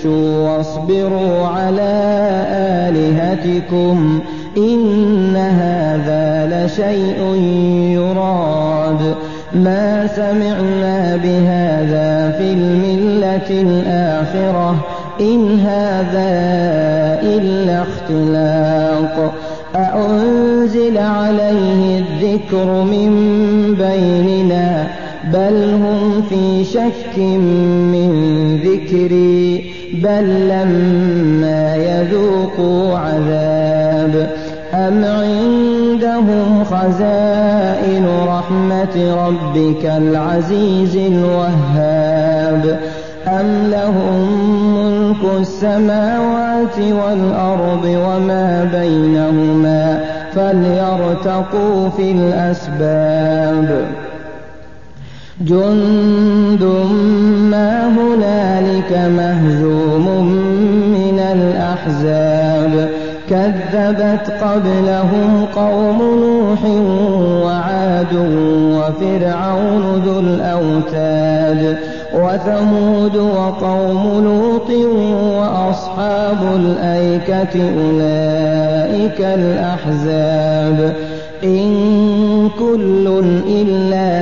امشوا واصبروا على آلهتكم إن هذا لشيء يراد. ما سمعنا بهذا في الملة الآخرة إن هذا إلا اختلاق. أأنزل عليه الذكر من بيننا؟ بل هم في شك من ذكري. بل لما يذوقوا عذاب أم عندهم خزائن رحمة ربك العزيز الوهاب أم لهم ملك السماوات والأرض وما بينهما فليرتقوا في الأسباب جند ما هنالك مهزوم من الأحزاب كذبت قبلهم قوم نوح وعاد وفرعون ذو الأوتاد وثمود وقوم لوط وأصحاب الأيكة أولئك الأحزاب إن كل إلا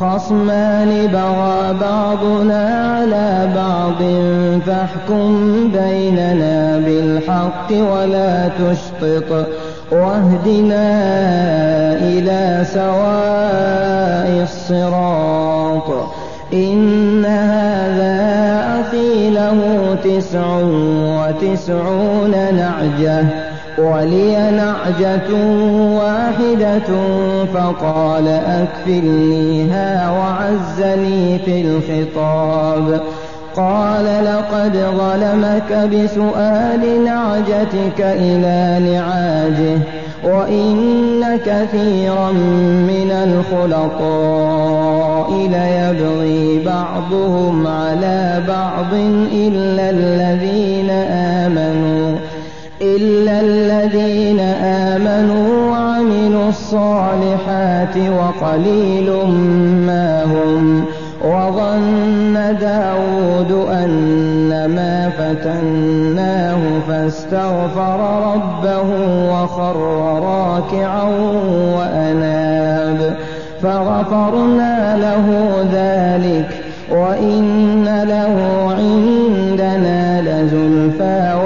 خصمان بغى بعضنا على بعض فاحكم بيننا بالحق ولا تشطط واهدنا إلى سواء الصراط. إن هذا أخي له تسع وتسعون نعجة. ولي نعجة واحدة فقال أكفلنيها وعزني في الخطاب. قال لقد ظلمك بسؤال نعجتك إلى نعاجه وإن كثيرا من الخلطاء ليبغي بعضهم على بعض إلا الذين آمنوا. إلا الذين آمنوا وعملوا الصالحات وقليل ما هم وظن داود أنما فتناه فاستغفر ربه وخر راكعا وأناب فغفرنا له ذلك وإن له عندنا لزلفى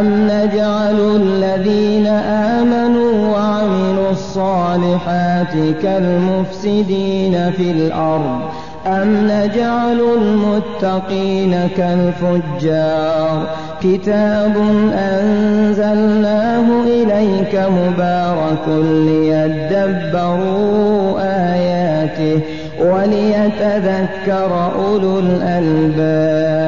أم نجعل الذين آمنوا وعملوا الصالحات كالمفسدين في الأرض أم نجعل المتقين كالفجار كتاب أنزلناه إليك مبارك ليدبروا آياته وليتذكر أولو الألباب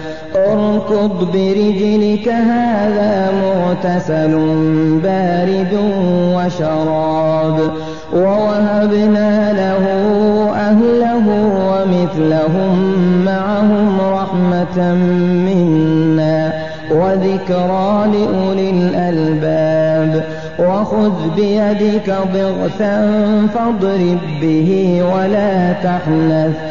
اركض برجلك هذا مغتسل بارد وشراب. ووهبنا له أهله ومثلهم معهم رحمة منا وذكرى لأولي الألباب. وخذ بيدك ضغثا فاضرب به ولا تحنث.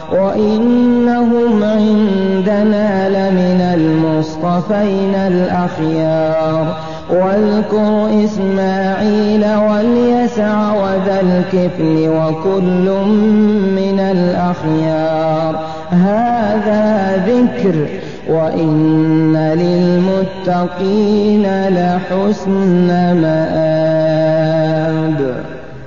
وإنهم عندنا لمن المصطفين الأخيار. واذكر إسماعيل واليسع وذا الكفل وكل من الأخيار. هذا ذكر وإن للمتقين لحسن مآب.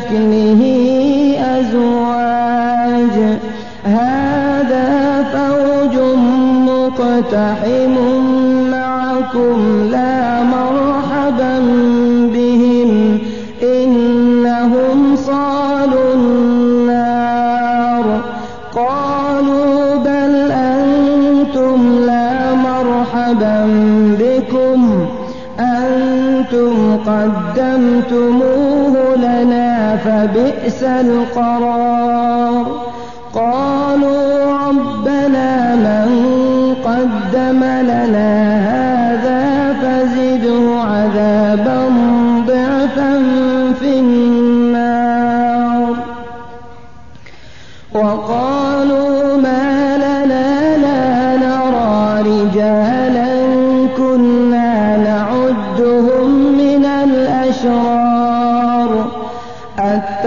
شكله أزواج. هذا فوج مقتحم معكم. لا فبئس القرار.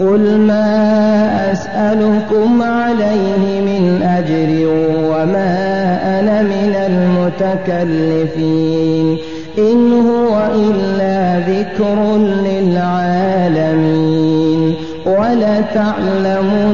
قل ما أسألكم عليه من أجر وما أنا من المتكلفين إن هو إلا ذكر للعالمين ولتعلمن